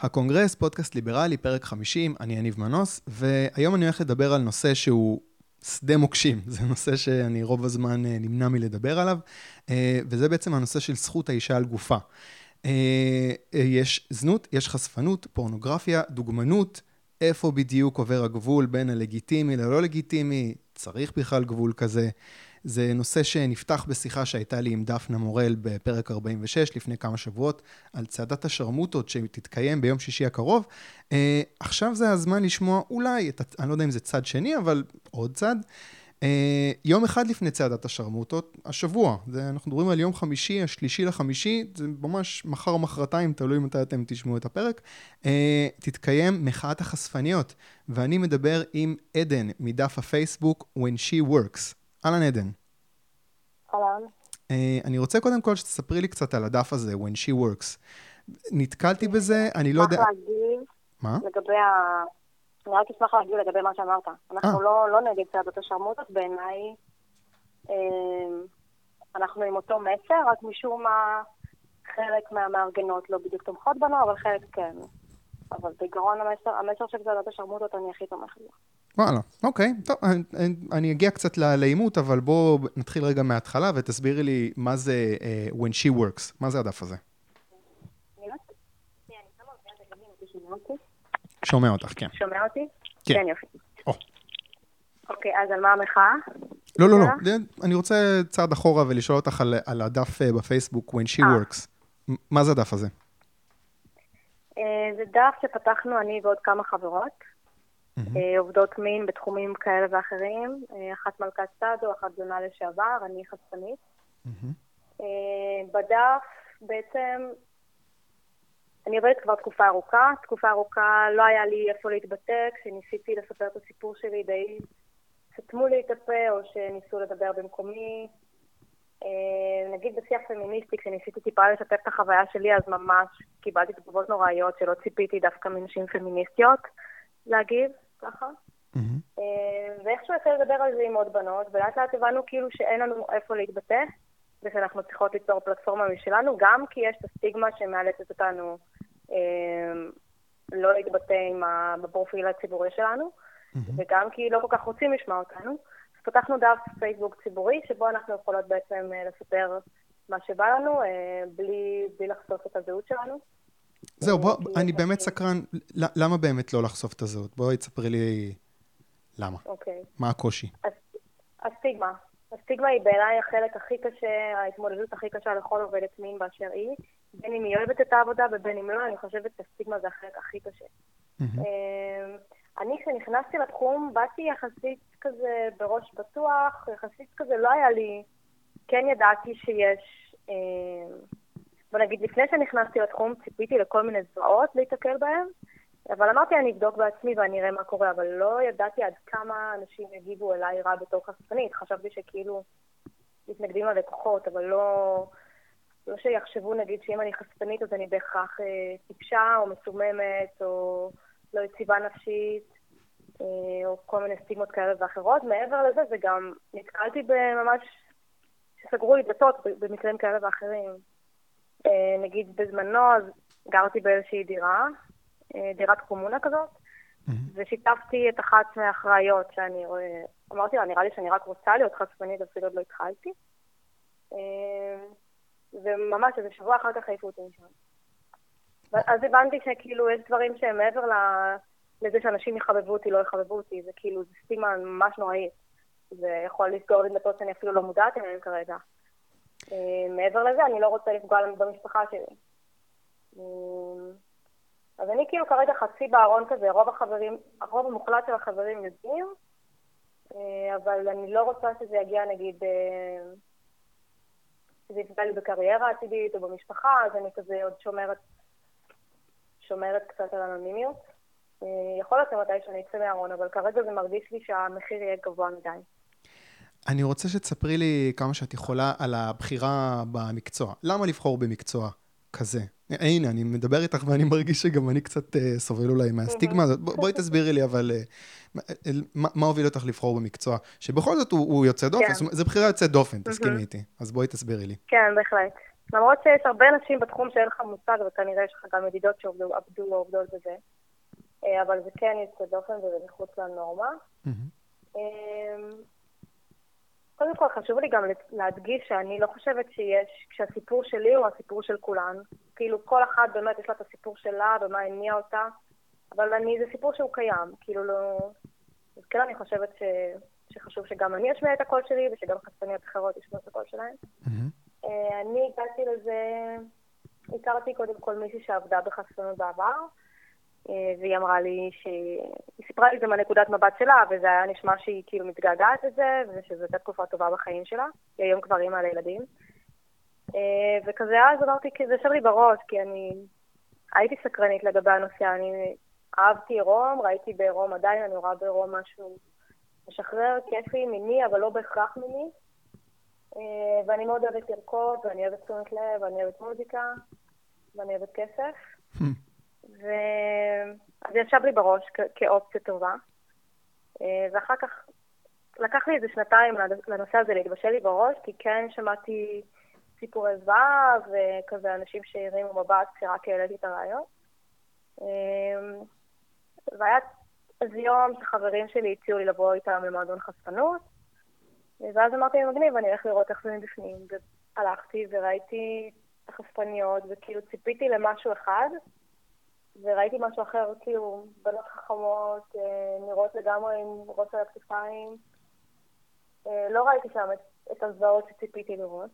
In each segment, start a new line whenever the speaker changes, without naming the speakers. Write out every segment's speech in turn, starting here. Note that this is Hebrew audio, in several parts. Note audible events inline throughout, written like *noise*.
הקונגרס, פודקאסט ליברלי, פרק 50, אני יניב מנוס, והיום אני הולך לדבר על נושא שהוא שדה מוקשים. *laughs* זה נושא שאני רוב הזמן אה, נמנע מלדבר עליו, אה, וזה בעצם הנושא של זכות האישה על גופה. אה, יש זנות, יש חשפנות, פורנוגרפיה, דוגמנות, איפה בדיוק עובר הגבול בין הלגיטימי ללא לגיטימי, צריך בכלל גבול כזה. זה נושא שנפתח בשיחה שהייתה לי עם דפנה מורל בפרק 46 לפני כמה שבועות, על צעדת השרמוטות שתתקיים ביום שישי הקרוב. Uh, עכשיו זה הזמן לשמוע אולי, את, אני לא יודע אם זה צד שני, אבל עוד צד. Uh, יום אחד לפני צעדת השרמוטות, השבוע, זה, אנחנו מדברים על יום חמישי, השלישי לחמישי, זה ממש מחר או מחרתיים, תלוי מתי אתם תשמעו את הפרק, uh, תתקיים מחאת החשפניות, ואני מדבר עם עדן מדף הפייסבוק When She Works. אהלן עדן.
אהלן.
Uh, אני רוצה קודם כל שתספרי לי קצת על הדף הזה, When She Works. נתקלתי בזה, אני לא יודע...
אשמח להגיב
מה?
לגבי ה... אני רק אשמח להגיב לגבי מה שאמרת. אנחנו
אה.
לא, לא נגד צעדות השרמוטות, בעיניי אה, אנחנו עם אותו מסר, רק משום מה חלק מהמארגנות לא בדיוק תומכות בנו, אבל חלק כן. אבל בעיקרון המסר, המסר של צעדות השרמוטות אני הכי תומכת בו.
וואלה, אוקיי, טוב, אני, אני- אגיע קצת לעימות, אבל בואו נתחיל רגע מההתחלה ותסבירי לי מה זה uh, When She Works, מה זה הדף הזה? שומע אותך, כן.
שומע אותי?
כן.
כן, יופי.
או.
אוקיי, אז על מה המחאה?
לא, לא, לא,
שאלה?
אני רוצה צעד אחורה ולשאול אותך על, על הדף אה, בפייסבוק, When She
אה.
Works. מה זה הדף הזה?
אה, זה דף שפתחנו אני ועוד כמה חברות, אה, עובדות מין בתחומים כאלה ואחרים, אה, אחת מלכת סטאדו, אחת זונה לשעבר, אני חשפנית. אה, בדף בעצם, אני עובדת כבר תקופה ארוכה, תקופה ארוכה לא היה לי איפה להתבטא, כשניסיתי לספר את הסיפור שלי די סתמו לי את הפה או שניסו לדבר במקומי. נגיד בשיח פמיניסטי, כשניסיתי טיפה לשתף את החוויה שלי, אז ממש קיבלתי תגובות נוראיות שלא ציפיתי דווקא מנשים פמיניסטיות להגיב, ככה. אה, ואיכשהו יצא לדבר על זה עם עוד בנות, ולאט לאט הבנו כאילו שאין לנו איפה להתבטא, ושאנחנו צריכות ליצור פלטפורמה משלנו, גם כי יש את הסטיגמה שמאלצת אותנו אה, לא להתבטא עם ה... בפרופיל הציבורי שלנו, וגם כי לא כל כך רוצים לשמוע אותנו. אז פתחנו דף פייסבוק ציבורי, שבו אנחנו יכולות בעצם אה, לספר מה שבא לנו, אה, בלי, בלי לחשוף את הזהות שלנו.
זהו, בוא, אני באמת סקרן, למה באמת לא לחשוף את הזהות? בואי תספרי לי למה,
אוקיי.
מה הקושי.
הסטיגמה. הסטיגמה היא בעיניי החלק הכי קשה, ההתמודדות הכי קשה לכל עובדת מין באשר היא. בין אם היא אוהבת את העבודה ובין אם לא, אני חושבת שהסטיגמה זה החלק הכי קשה. אמ, אני כשנכנסתי לתחום, באתי יחסית כזה בראש פתוח, יחסית כזה לא היה לי, כן ידעתי שיש, אמ, בוא נגיד לפני שנכנסתי לתחום ציפיתי לכל מיני זוועות להיתקל בהן, אבל אמרתי אני אבדוק בעצמי ואני אראה מה קורה, אבל לא ידעתי עד כמה אנשים יגיבו אליי רע בתור חשפנית, חשבתי שכאילו מתנגדים ללקוחות, אבל לא, לא שיחשבו נגיד שאם אני חשפנית אז אני בהכרח אה, טיפשה או מסוממת או לא יציבה נפשית אה, או כל מיני סטיגמות כאלה ואחרות. מעבר לזה זה גם נתקלתי בממש, שסגרו לי דלתות במקרים כאלה ואחרים. אה, נגיד בזמנו אז גרתי באיזושהי דירה, אה, דירת קומונה כזאת. ושיתפתי את אחת מהאחראיות שאני רואה, אמרתי לה, נראה לי שאני רק רוצה להיות חשפנית, אפילו עוד לא התחלתי. אה, וממש איזה שבוע אחר כך העיפו אותי משם. אז הבנתי שכאילו יש דברים שהם מעבר לזה שאנשים יחבבו אותי, לא יחבבו אותי, זה כאילו, זה סטימה ממש נוראית. זה יכול לסגור לי דלתות שאני אפילו לא מודעת אליהן כרגע. אה, מעבר לזה, אני לא רוצה לפגוע במשפחה שלי. אה, אז אני כאילו כרגע חצי בארון כזה, רוב החברים, הרוב המוחלט של החברים יודעים, אה, אבל אני לא רוצה שזה יגיע נגיד, שזה יפגע לי בקריירה עתידית או במשפחה, אז אני כזה עוד שומרת, שומרת קצת על אנונימיות. יכול להיות שמתי שאני אצא מהארון, אבל כרגע זה מרגיש לי שהמחיר יהיה גבוה מדי.
אני רוצה שתספרי לי כמה שאת יכולה על הבחירה במקצוע. למה לבחור במקצוע כזה? הנה, אני מדבר איתך ואני מרגיש שגם אני קצת uh, סובל אולי מהסטיגמה הזאת. בוא, בואי תסבירי לי, אבל uh, מה, מה הוביל אותך לבחור במקצוע? שבכל זאת הוא, הוא יוצא דופן,
כן.
זו בחירה יוצאת דופן, תסכימי איתי. אז בואי תסבירי לי.
כן, בהחלט. למרות שיש הרבה נשים בתחום שאין לך מושג, וכנראה יש לך גם ידידות שעבדו או עובדות בזה. אבל זה כן יוצא דופן וזה מחוץ לנורמה. קודם כל, חשוב לי גם להדגיש שאני לא חושבת שיש, כשהסיפור שלי הוא הסיפור של כולן. כאילו, כל אחת באמת יש לה את הסיפור שלה ומה הניע אותה, אבל אני, זה סיפור שהוא קיים. כאילו, לא... אז כן, אני חושבת ש... שחשוב שגם אני אשמיע את הקול שלי ושגם חשפניות אחרות ישמעו את הקול שלהן. Mm-hmm. אני הגעתי לזה, הכרתי קודם כל מישהי שעבדה בחשפנות בעבר, אה, והיא אמרה לי שהיא סיפרה לי את זה מהנקודת מבט שלה, וזה היה נשמע שהיא כאילו מתגעגעת לזה, ושזו הייתה תקופה טובה בחיים שלה. היא היום כבר אימא לילדים. אה, וכזה אז אמרתי, זה יושב לי בראש, כי אני הייתי סקרנית לגבי הנושא, אני אהבתי עירום, ראיתי בעירום עדיין, אני רואה בעירום משהו משחרר, כיפי, מיני, אבל לא בהכרח מיני. אה, ואני מאוד אוהבת לרקוד, ואני אוהבת תשומת לב, ואני אוהבת מוזיקה, ואני אוהבת כסף. ואז זה ישב לי בראש כאופציה טובה. אה, ואחר כך לקח לי איזה שנתיים לנושא הזה להתבשל לי בראש, כי כן שמעתי סיפורי זוועה וכזה אנשים שהרימו מבט כשרק העליתי את הרעיון. אה, והיה אז יום שחברים שלי הציעו לי לבוא איתם למועדון חשפנות, ואז אמרתי, מגניב, אני אלך לראות איך זה מבפנים. והלכתי וראיתי את החשפניות, וכאילו ציפיתי למשהו אחד, וראיתי משהו אחר, כאילו, בנות חכמות, אה, נראות לגמרי עם ראש על הכתפיים. אה, לא ראיתי שם את, את הזוועות שציפיתי לראות.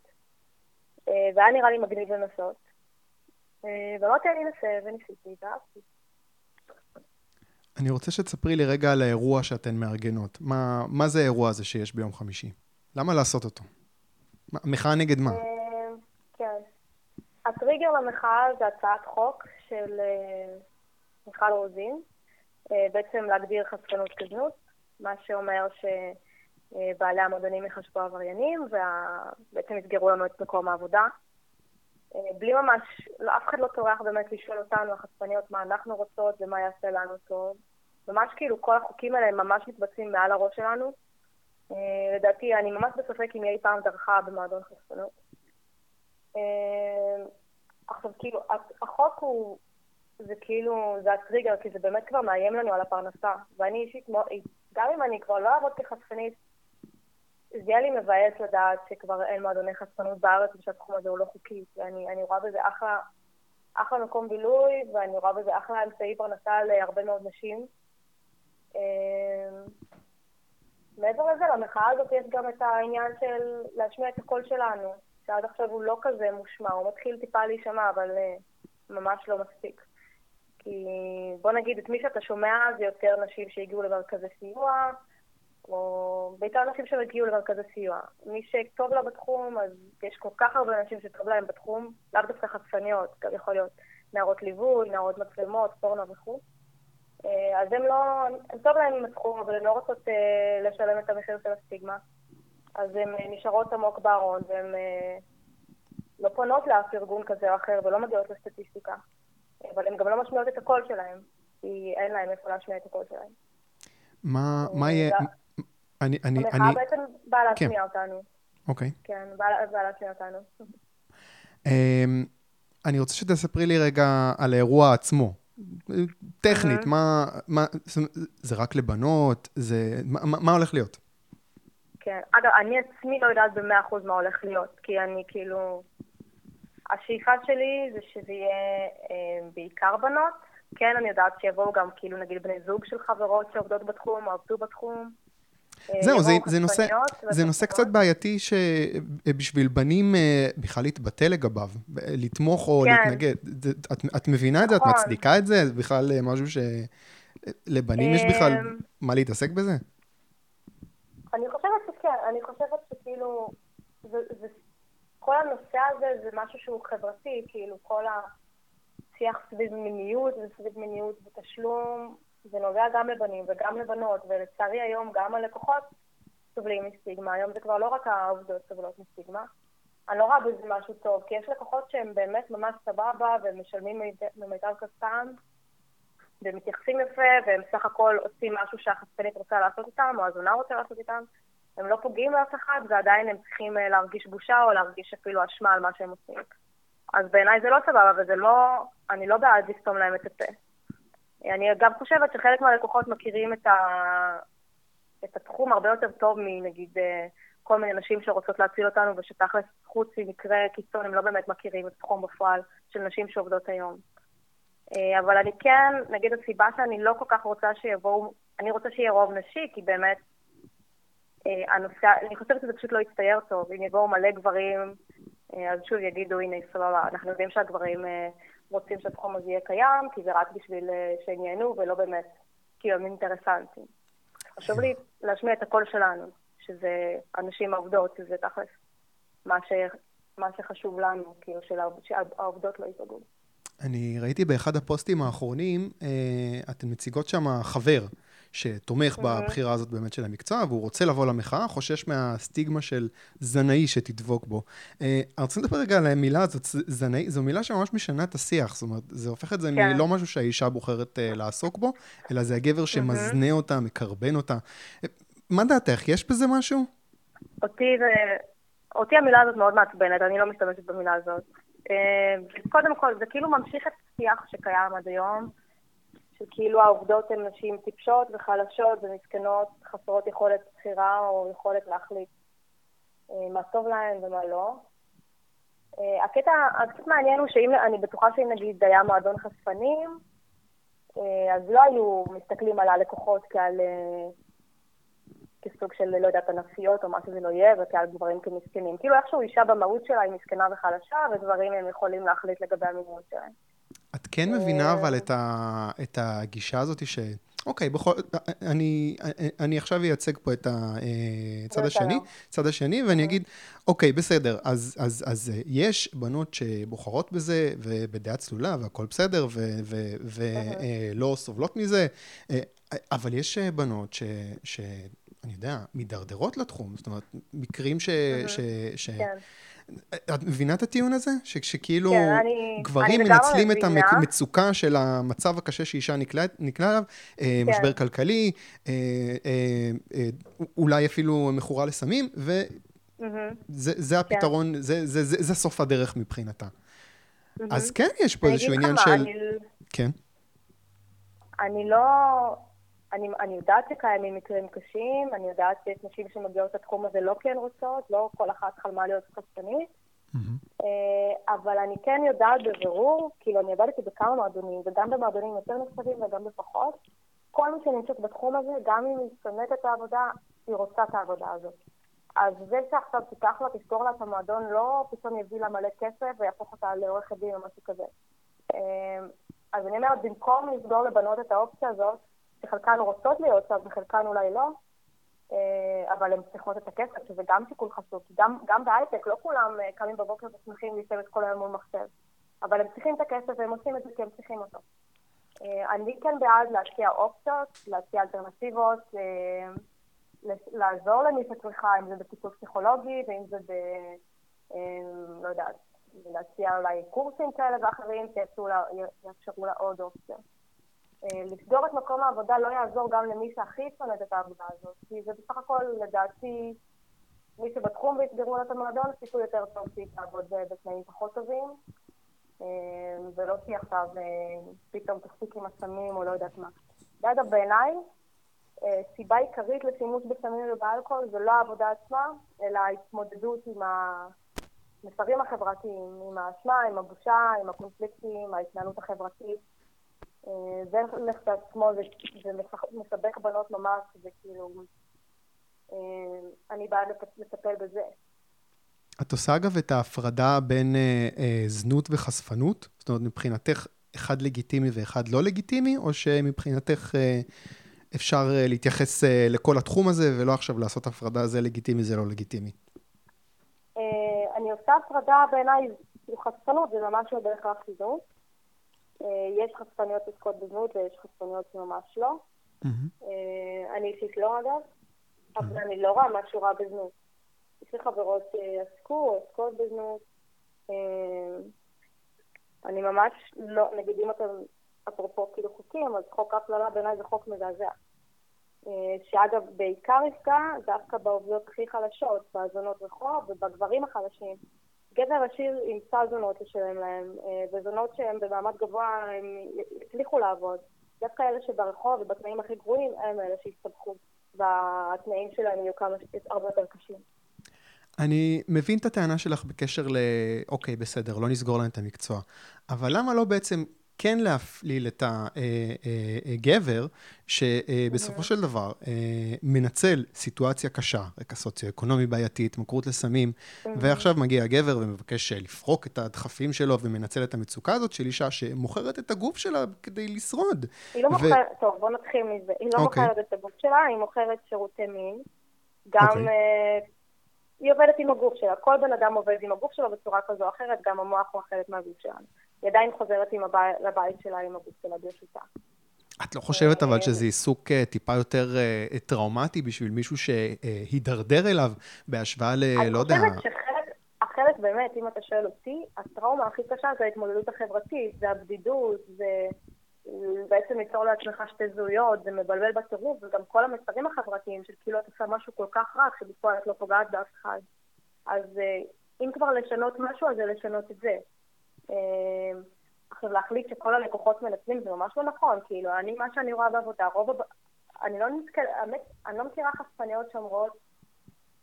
אה, והיה נראה לי מגניב לנסות. ואמרתי, אני אנסה, וניסיתי, ואהבתי.
אני רוצה שתספרי לי רגע על האירוע שאתן מארגנות. מה, מה זה האירוע הזה שיש ביום חמישי? למה לעשות אותו? מחאה נגד מה?
הטריגר למחאה זה הצעת חוק של אה, מיכל רוזין, אה, בעצם להגדיר חשפנות כזנות, מה שאומר שבעלי המועדונים יחשבו עבריינים ובעצם יסגרו לנו את מקום העבודה. אה, בלי ממש, לא, אף אחד לא טורח באמת לשאול אותנו, החשפניות, מה אנחנו רוצות ומה יעשה לנו טוב. ממש כאילו כל החוקים האלה ממש מתבצעים מעל הראש שלנו. לדעתי, אני ממש בספק אם היא אי פעם דרכה במועדון חשפנות. עכשיו, כאילו, החוק הוא, זה כאילו, זה הטריגר, כי זה באמת כבר מאיים לנו על הפרנסה. ואני אישית, גם אם אני כבר לא אעבוד כחשפנית, זה יהיה לי מבאס לדעת שכבר אין מועדוני חשפנות בארץ ושהתחום הזה הוא לא חוקי. ואני רואה בזה אחלה, אחלה מקום בילוי, ואני רואה בזה אחלה אמצעי פרנסה להרבה מאוד נשים. אמ, מעבר לזה, למחאה הזאת יש גם את העניין של להשמיע את הקול שלנו. שעד עכשיו הוא לא כזה מושמע, הוא מתחיל טיפה להישמע, אבל uh, ממש לא מספיק. כי בוא נגיד, את מי שאתה שומע זה יותר נשים שהגיעו למרכזי סיוע, או בעיקר נשים שהגיעו למרכזי סיוע. מי שטוב לה בתחום, אז יש כל כך הרבה נשים שטוב להם בתחום, לאו דווקא חשפניות, גם יכול להיות נערות ליווי, נערות מצלמות, פורנו וכו'. אה, אז הם לא, הם טוב להם עם התחום, אבל הן לא רוצות אה, לשלם את המחיר של הסטיגמה. אז הן אה, נשארות עמוק בארון, והן אה, לא פונות לאף ארגון כזה או אחר ולא מגיעות לסטטיסטיקה. אבל הן גם לא משמיעות את הקול שלהן, כי אין להן איפה להשמיע את הקול שלהן.
מה, מה יהיה...
אני, אני, המחאה אני... בעצם באה להשמיע כן. אותנו.
אוקיי.
כן, באה להשמיע אותנו.
אמ, אני רוצה שתספרי לי רגע על האירוע עצמו. טכנית, מה, מה, זה רק לבנות? זה, מה, מה הולך להיות?
כן. אגב, אני עצמי לא יודעת במאה אחוז מה הולך להיות, כי אני כאילו... השאיפה שלי זה שזה יהיה אה, בעיקר בנות. כן, אני יודעת שיבואו גם כאילו נגיד בני זוג של חברות שעובדות בתחום או עבדו בתחום.
אה, זהו, זה, זה, נושא, זה נושא קצת בעייתי שבשביל בנים אה, בכלל להתבטא לגביו, לתמוך או כן. להתנגד. את, את מבינה את זה? את נכון. מצדיקה את זה? זה בכלל אה, משהו שלבנים יש בכלל מה להתעסק בזה?
אני חושבת שכאילו, זה, זה, כל הנושא הזה זה משהו שהוא חברתי, כאילו כל השיח סביב מיניות וסביב מיניות ותשלום, זה נוגע גם לבנים וגם לבנות, ולצערי היום גם הלקוחות סובלים מסטיגמה, היום זה כבר לא רק העובדות סובלות מסטיגמה. אני לא רואה בזה משהו טוב, כי יש לקוחות שהם באמת ממש סבבה ומשלמים ממיטב כספם, והם מתייחסים יפה, והם סך הכל עושים משהו שהחשפנית רוצה לעשות איתם, או הזונה רוצה לעשות איתם. הם לא פוגעים לאף אחד, ועדיין הם צריכים אה, להרגיש בושה או להרגיש אפילו אשמה על מה שהם עושים. אז בעיניי זה לא סבבה, וזה לא, אני לא בעד לסתום להם את הפה. אני גם חושבת שחלק מהלקוחות מכירים את, ה, את התחום הרבה יותר טוב מנגיד אה, כל מיני נשים שרוצות להציל אותנו, ושתכלס חוץ ממקרה קיצון הם לא באמת מכירים את התחום בפועל של נשים שעובדות היום. אה, אבל אני כן, נגיד הסיבה שאני לא כל כך רוצה שיבואו, אני רוצה שיהיה רוב נשי, כי באמת הנושא, אני חושבת שזה פשוט לא יצטייר טוב. אם יבואו מלא גברים, אז שוב יגידו, הנה, סבבה, אנחנו יודעים שהגברים רוצים שהתחום הזה יהיה קיים, כי זה רק בשביל שהם ייהנו ולא באמת כי הם אינטרסנטים. חשוב לי להשמיע את הקול שלנו, שזה הנשים העובדות, שזה תכלס מה, ש... מה שחשוב לנו, כאילו שהעובדות לא ייפגעו.
אני ראיתי באחד הפוסטים האחרונים, אה, אתן מציגות שם חבר. שתומך בבחירה הזאת באמת של המקצוע, והוא רוצה לבוא למחאה, חושש מהסטיגמה של זנאי שתדבוק בו. אה, אני רוצה לדבר רגע על המילה הזאת, זנאי, זו מילה שממש משנה את השיח, זאת אומרת, זה הופך את זה כן. מלא משהו שהאישה בוחרת uh, לעסוק בו, אלא זה הגבר שמזנה אותה, מקרבן אותה. אה, מה דעתך, יש בזה משהו?
אותי, זה... אותי המילה הזאת מאוד מעצבנת, אני לא משתמשת במילה הזאת. קודם כל, זה כאילו ממשיך את השיח שקיים עד היום. שכאילו העובדות הן נשים טיפשות וחלשות ומסכנות, חסרות יכולת בחירה או יכולת להחליט אה, מה טוב להן ומה לא. אה, הקטע הקצת מעניין הוא שאם, אני בטוחה שאם נגיד היה מועדון חשפנים, אה, אז לא היו מסתכלים על הלקוחות כעל, כסוג של, לא יודעת, ענפיות או מה שזה לא יהיה, וכעל גברים כמסכנים. כאילו איכשהו אישה במהות שלה היא מסכנה וחלשה, וגברים הם יכולים להחליט לגבי המיניות שלהם.
את כן מבינה אבל את, ה, את הגישה הזאת ש... אוקיי, בכל... אני, אני עכשיו אייצג פה את הצד אה, השני, צד השני, ואני. אגיד, אוקיי, בסדר, אז, אז, אז אה, יש בנות שבוחרות בזה, ובדעה צלולה, והכול בסדר, ולא אה, סובלות מזה, אבל יש בנות ש... ש אני יודע, מידרדרות לתחום, זאת אומרת, מקרים ש... ש, ש כן. את מבינה את הטיעון הזה? שכאילו כן, אני, גברים אני מנצלים את המצוקה של המצב הקשה שאישה נקלעה אליו, אה, כן. משבר כלכלי, אה, אה, אולי אפילו מכורה לסמים, וזה הפתרון, כן. זה, זה, זה, זה סוף הדרך מבחינתה. אז כן, יש פה איזשהו עניין של... אני... כן.
אני לא... אני, אני יודעת שקיימים מקרים קשים, אני יודעת שיש נשים שמגיעות לתחום הזה לא כן רוצות, לא כל אחת חלמה להיות חשפנית, mm-hmm. אבל אני כן יודעת בבירור, כאילו אני עבדתי בכמה מועדונים, וגם במועדונים יותר נחשבים וגם בפחות, כל מי שנמצאת בתחום הזה, גם אם היא שונאת את העבודה, היא רוצה את העבודה הזאת. אז זה שעכשיו תיקח לה, תסגור לה את המועדון, לא פתאום יביא לה מלא כסף ויהפוך אותה לעורכת דין או משהו כזה. אה, אז אני אומרת, במקום לסגור לבנות את האופציה הזאת, שחלקן רוצות להיות שם וחלקן אולי לא, אה, אבל הן צריכות את הכסף, שזה גם שיקול חשוב. גם, גם בהייטק לא כולם אה, קמים בבוקר ושמחים לשבת כל היום מול מחשב, אבל הם צריכים את הכסף והם עושים את זה כי הם צריכים אותו. אה, אני כן בעד להציע אופציות, להציע אלטרנטיבות, לעזור למי שצריכה, אם זה בטיפול פסיכולוגי ואם זה ב... לא יודעת, להציע אולי קורסים כאלה ואחרים שיאפשרו לה עוד אופציות. אה, לסגור את מקום העבודה לא יעזור גם למי שהכי שונאת את העבודה הזאת, כי זה בסך הכל, לדעתי, מי שבתחום ויסגרו את המועדון, סיכוי יותר טוב שהיא תעבוד בתנאים פחות טובים, אה, ולא שהיא עכשיו אה, פתאום תפסיק עם הסמים או לא יודעת מה. ואגב, בעיניי, סיבה עיקרית לשימוש בסמים ובאלכוהול זה לא העבודה עצמה, אלא ההתמודדות עם המסרים החברתיים, עם האשמה, עם הבושה, עם הקונפליקטים, ההתנהלות החברתית. זה לכשעצמו, זה, זה מסבך בנות ממש, זה כאילו, אה, אני בעד לטפל בזה.
את עושה אגב את ההפרדה בין אה, אה, זנות וחשפנות? זאת אומרת, מבחינתך אחד לגיטימי ואחד לא לגיטימי, או שמבחינתך אה, אפשר אה, להתייחס אה, לכל התחום הזה, ולא עכשיו לעשות הפרדה זה לגיטימי, זה לא לגיטימי?
אה, אני עושה הפרדה בעיניי, חשפנות זה ממש לא בהכרח זנות. אה, יש חשפניות שעוסקות בזנות ויש חשפניות שממש לא. אה, אני אישית לא אגב, אבל אני לא רואה משהו רע בזנות. יש לי חברות שעסקו עוסקות בזנות. אה, אני ממש לא, נגיד אם אתם, אפרופו כאילו חוקים, אז חוק ההפללה בעיניי זה חוק מזעזע. שאגב, בעיקר יפגע דווקא בעובדות הכי חלשות, בהאזנות רחוב ובגברים החלשים. גבר עשיר ימצא זונות לשלם להם, אה, וזונות שהן במעמד גבוה, הם יצליחו לעבוד. דווקא אלה שברחוב ובתנאים הכי גרועים, הם אלה שיסתבכו, והתנאים שלהם יהיו כמה, הרבה יותר קשים.
אני מבין את הטענה שלך בקשר ל... אוקיי, בסדר, לא נסגור להם את המקצוע. אבל למה לא בעצם כן להפליל את הגבר, אה, אה, שבסופו של דבר אה, מנצל סיטואציה קשה, רקע סוציו-אקונומי בעייתי, התמכרות לסמים, ועכשיו מגיע הגבר ומבקש לפרוק את הדחפים שלו ומנצל את המצוקה הזאת של אישה שמוכרת את הגוף שלה כדי לשרוד.
היא לא מוכרת, טוב, בוא נתחיל מזה. היא לא אוקיי. מוכרת את הגוף שלה, היא מוכרת שירותי מין. גם... אוקיי. היא עובדת עם הגוף שלה. כל בן אדם עובד עם הגוף שלו בצורה כזו או אחרת, גם המוח הוא אחרת מהגוף שלנו. היא עדיין חוזרת עם הבית, לבית שלה עם הגוף שלה ברשותה.
את לא חושבת אבל שזה עיסוק אה, טיפה יותר אה, טראומטי בשביל מישהו שהידרדר אליו בהשוואה ל... לא יודע...
אני חושבת שחלק, באמת, אם אתה שואל אותי, הטראומה הכי קשה זה ההתמודדות החברתית, זה הבדידות, זה בעצם ליצור לעצמך שתי זהויות, זה מבלבל בטירוף, וגם כל המסרים החברתיים של כאילו את עושה משהו כל כך רע, שבפועל את לא פוגעת באף אחד. אז אה, אם כבר לשנות משהו, אז זה לשנות את זה. אמ, עכשיו, להחליט שכל הלקוחות מנצלים זה ממש לא נכון, כאילו, אני, מה שאני רואה בעבודה, רוב, הב... אני לא נתקל, האמת, אני לא מכירה חשפניות שאומרות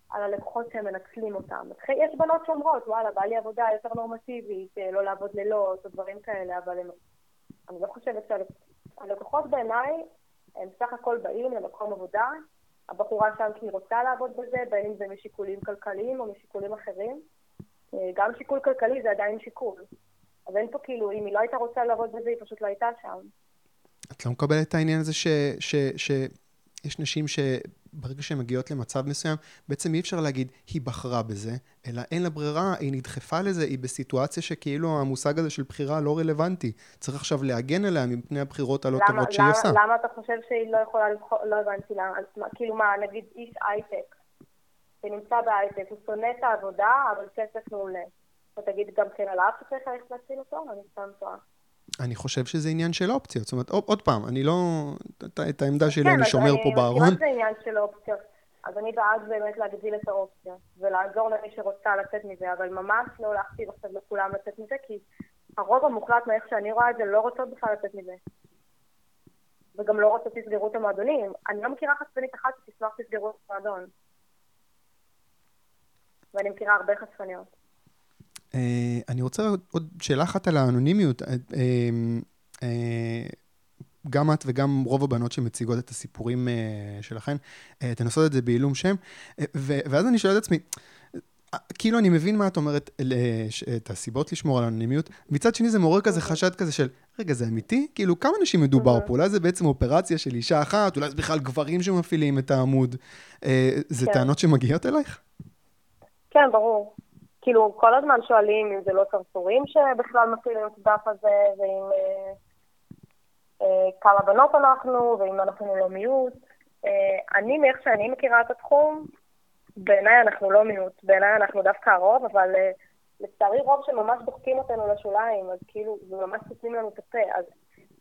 על הלקוחות שהם מנצלים אותם. יש בנות שאומרות, וואלה, בא לי עבודה יותר נורמטיבית, אה, לא לעבוד לילות או דברים כאלה, אבל הם, אני לא חושבת שהלקוחות בעיניי, הם סך הכל באים למקום עבודה, הבחורה שם כי היא רוצה לעבוד בזה, בין אם זה משיקולים כלכליים או משיקולים אחרים. אה, גם שיקול כלכלי זה עדיין שיקול. אז אין פה כאילו, אם היא לא הייתה רוצה לעבוד בזה, היא פשוט לא הייתה שם.
את לא מקבלת את העניין הזה שיש נשים שברגע שהן מגיעות למצב מסוים, בעצם אי אפשר להגיד, היא בחרה בזה, אלא אין לה ברירה, היא נדחפה לזה, היא בסיטואציה שכאילו המושג הזה של בחירה לא רלוונטי. צריך עכשיו להגן עליה מפני הבחירות הלא טובות שהיא עושה.
למה אתה חושב שהיא לא יכולה לבחור, לא הבנתי למה, כאילו מה, נגיד איש הייטק, שנמצא בהייטק, הוא שונא את העבודה, אבל כסף מעולה. אתה תגיד גם כן עליו שצריך ללכת להציל אותו? אני סתם טועה.
אני חושב שזה עניין של אופציות. זאת אומרת, עוד פעם, אני לא... את העמדה שלי כן, אני שומר פה בארון. כן,
אז אני זה עניין של אופציות. אז אני בעד באמת להגדיל את האופציה, ולעזור למי שרוצה לצאת מזה, אבל ממש לא להכתיב עכשיו לכולם לצאת מזה, כי הרוב המוחלט מאיך שאני רואה את זה לא רוצות בכלל לצאת מזה. וגם לא רוצות לסגרו את המועדונים. אני לא מכירה חשפנית אחת שתשמח לסגרו את המועדון. ואני מכירה הרבה חשפניות.
אה, אני רוצה עוד שאלה אחת על האנונימיות. אה, אה, גם את וגם רוב הבנות שמציגות את הסיפורים שלכן, אתן עושות את זה בעילום שם, ואז אני שואל את עצמי, כאילו אני מבין מה את אומרת, את הסיבות לשמור על אנונימיות, מצד שני זה מעורר כזה חשד כזה של, רגע, זה אמיתי? כאילו, כמה אנשים מדובר פה? אולי זה בעצם אופרציה של אישה אחת, אולי זה בכלל גברים שמפעילים את העמוד. זה כן. טענות שמגיעות אלייך?
כן, ברור. כאילו, כל הזמן שואלים אם זה לא צרצורים שבכלל מפעילים את הדף הזה, ואם אה, אה, כמה בנות אנחנו, ואם אנחנו לא מיעוט. אה, אני, מאיך שאני מכירה את התחום, בעיניי אנחנו לא מיעוט, בעיניי אנחנו דווקא הרוב, אבל אה, לצערי רוב שממש דוחקים אותנו לשוליים, אז כאילו, וממש סותמים לנו את הפה. אז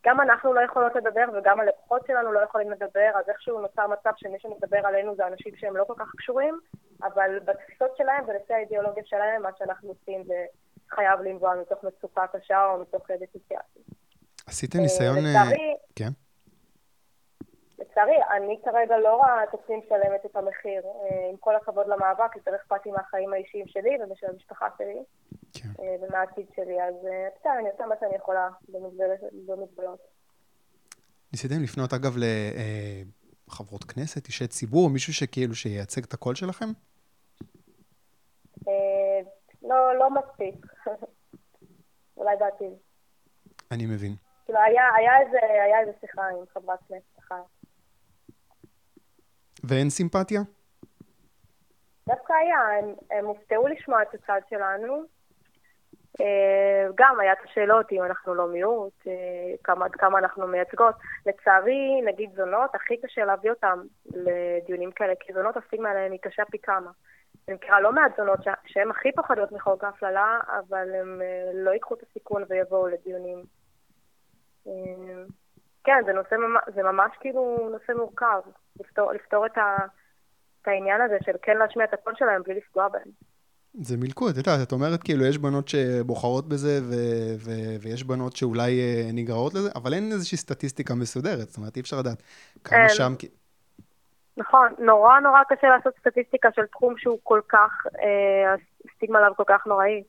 גם אנחנו לא יכולות לדבר וגם הלקוחות שלנו לא יכולים לדבר, אז איכשהו נוצר מצב שמי שמדבר עלינו זה אנשים שהם לא כל כך קשורים, אבל בתפיסות שלהם ולפי האידיאולוגיה שלהם, מה שאנחנו עושים זה חייב לנבוע מתוך מצוקה קשה או מתוך דיפרנציאציה.
עשיתם ניסיון... אה, לצערי,
כן. לצערי, אני כרגע לא רואה את עצמי משלמת את המחיר. אה, עם כל הכבוד למאבק, יותר אכפת לי מהחיים האישיים שלי ובשל המשפחה שלי. כן. אה, ומהעתיד שלי, אז בסדר, אני עושה מה שאני יכולה במגבלות.
ניסיתם לפנות, אגב, לחברות כנסת, אישי ציבור, מישהו שכאילו שייצג את הקול שלכם?
לא, לא מספיק. *laughs* אולי בעתיד.
אני מבין.
כאילו, היה, היה, איזה, היה איזה שיחה עם חברת כנסת אחת.
ואין סימפתיה?
דווקא היה, הם, הם הופתעו לשמוע את הצד שלנו. אה, גם היה את השאלות אם אנחנו לא מיעוט, אה, כמה, עד כמה אנחנו מייצגות. לצערי, נגיד זונות, הכי קשה להביא אותן לדיונים כאלה, כי זונות הסטיגמה עליהן היא קשה פי כמה. אני מכירה לא מעט זונות שהן הכי פוחדות מחוק ההפללה, אבל הן אה, לא ייקחו את הסיכון ויבואו לדיונים. כן, זה, נושא, זה ממש כאילו נושא מורכב, לפתור, לפתור את, ה, את העניין הזה של כן להשמיע את הקול שלהם בלי לפגוע בהם.
זה מלכוד, את יודעת, את אומרת כאילו, יש בנות שבוחרות בזה, ו- ו- ויש בנות שאולי אה, נגררות לזה, אבל אין איזושהי סטטיסטיקה מסודרת, זאת אומרת, אי אפשר לדעת כמה
אין.
שם...
נכון, נורא נורא קשה לעשות סטטיסטיקה של תחום שהוא כל כך, אה, הסטיגמה עליו כל כך נוראי.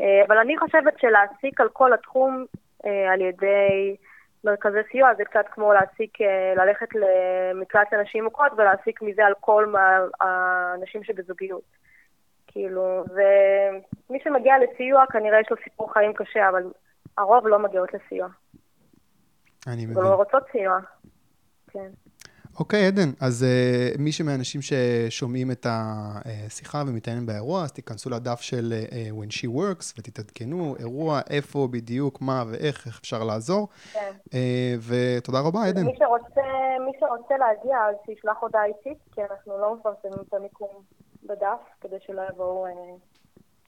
אה, אבל אני חושבת שלהעסיק על כל התחום אה, על ידי מרכזי סיוע זה קצת כמו להעסיק, אה, ללכת למקלט לנשים מוכות ולהעסיק מזה על כל מה- האנשים שבזוגיות. כאילו, ומי שמגיע לסיוע כנראה יש לו סיפור חיים קשה, אבל הרוב לא מגיעות לסיוע,
אני מבין.
ולא רוצות סיוע. כן.
אוקיי, עדן, אז uh, מי שמהאנשים ששומעים את השיחה ומתעניינים באירוע, אז תיכנסו לדף של uh, When She Works ותתעדכנו, אירוע, איפה בדיוק, מה ואיך, איך אפשר לעזור.
כן.
Uh, ותודה רבה, עדן.
מי שרוצה, מי שרוצה להגיע, אז שישלח הודעה אישית, כי אנחנו לא מפרסמים את המיקום בדף, כדי שלא יבואו אה,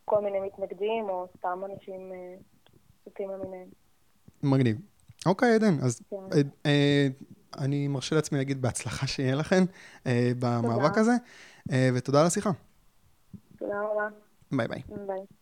כל מיני מתנגדים, או סתם אנשים פשוטים למיניהם.
מגניב. אוקיי, עדן, אז
כן.
אה, אה, אני מרשה לעצמי להגיד בהצלחה שיהיה לכם אה, במאבק הזה, אה, ותודה על השיחה.
תודה רבה.
ביי ביי.
ביי.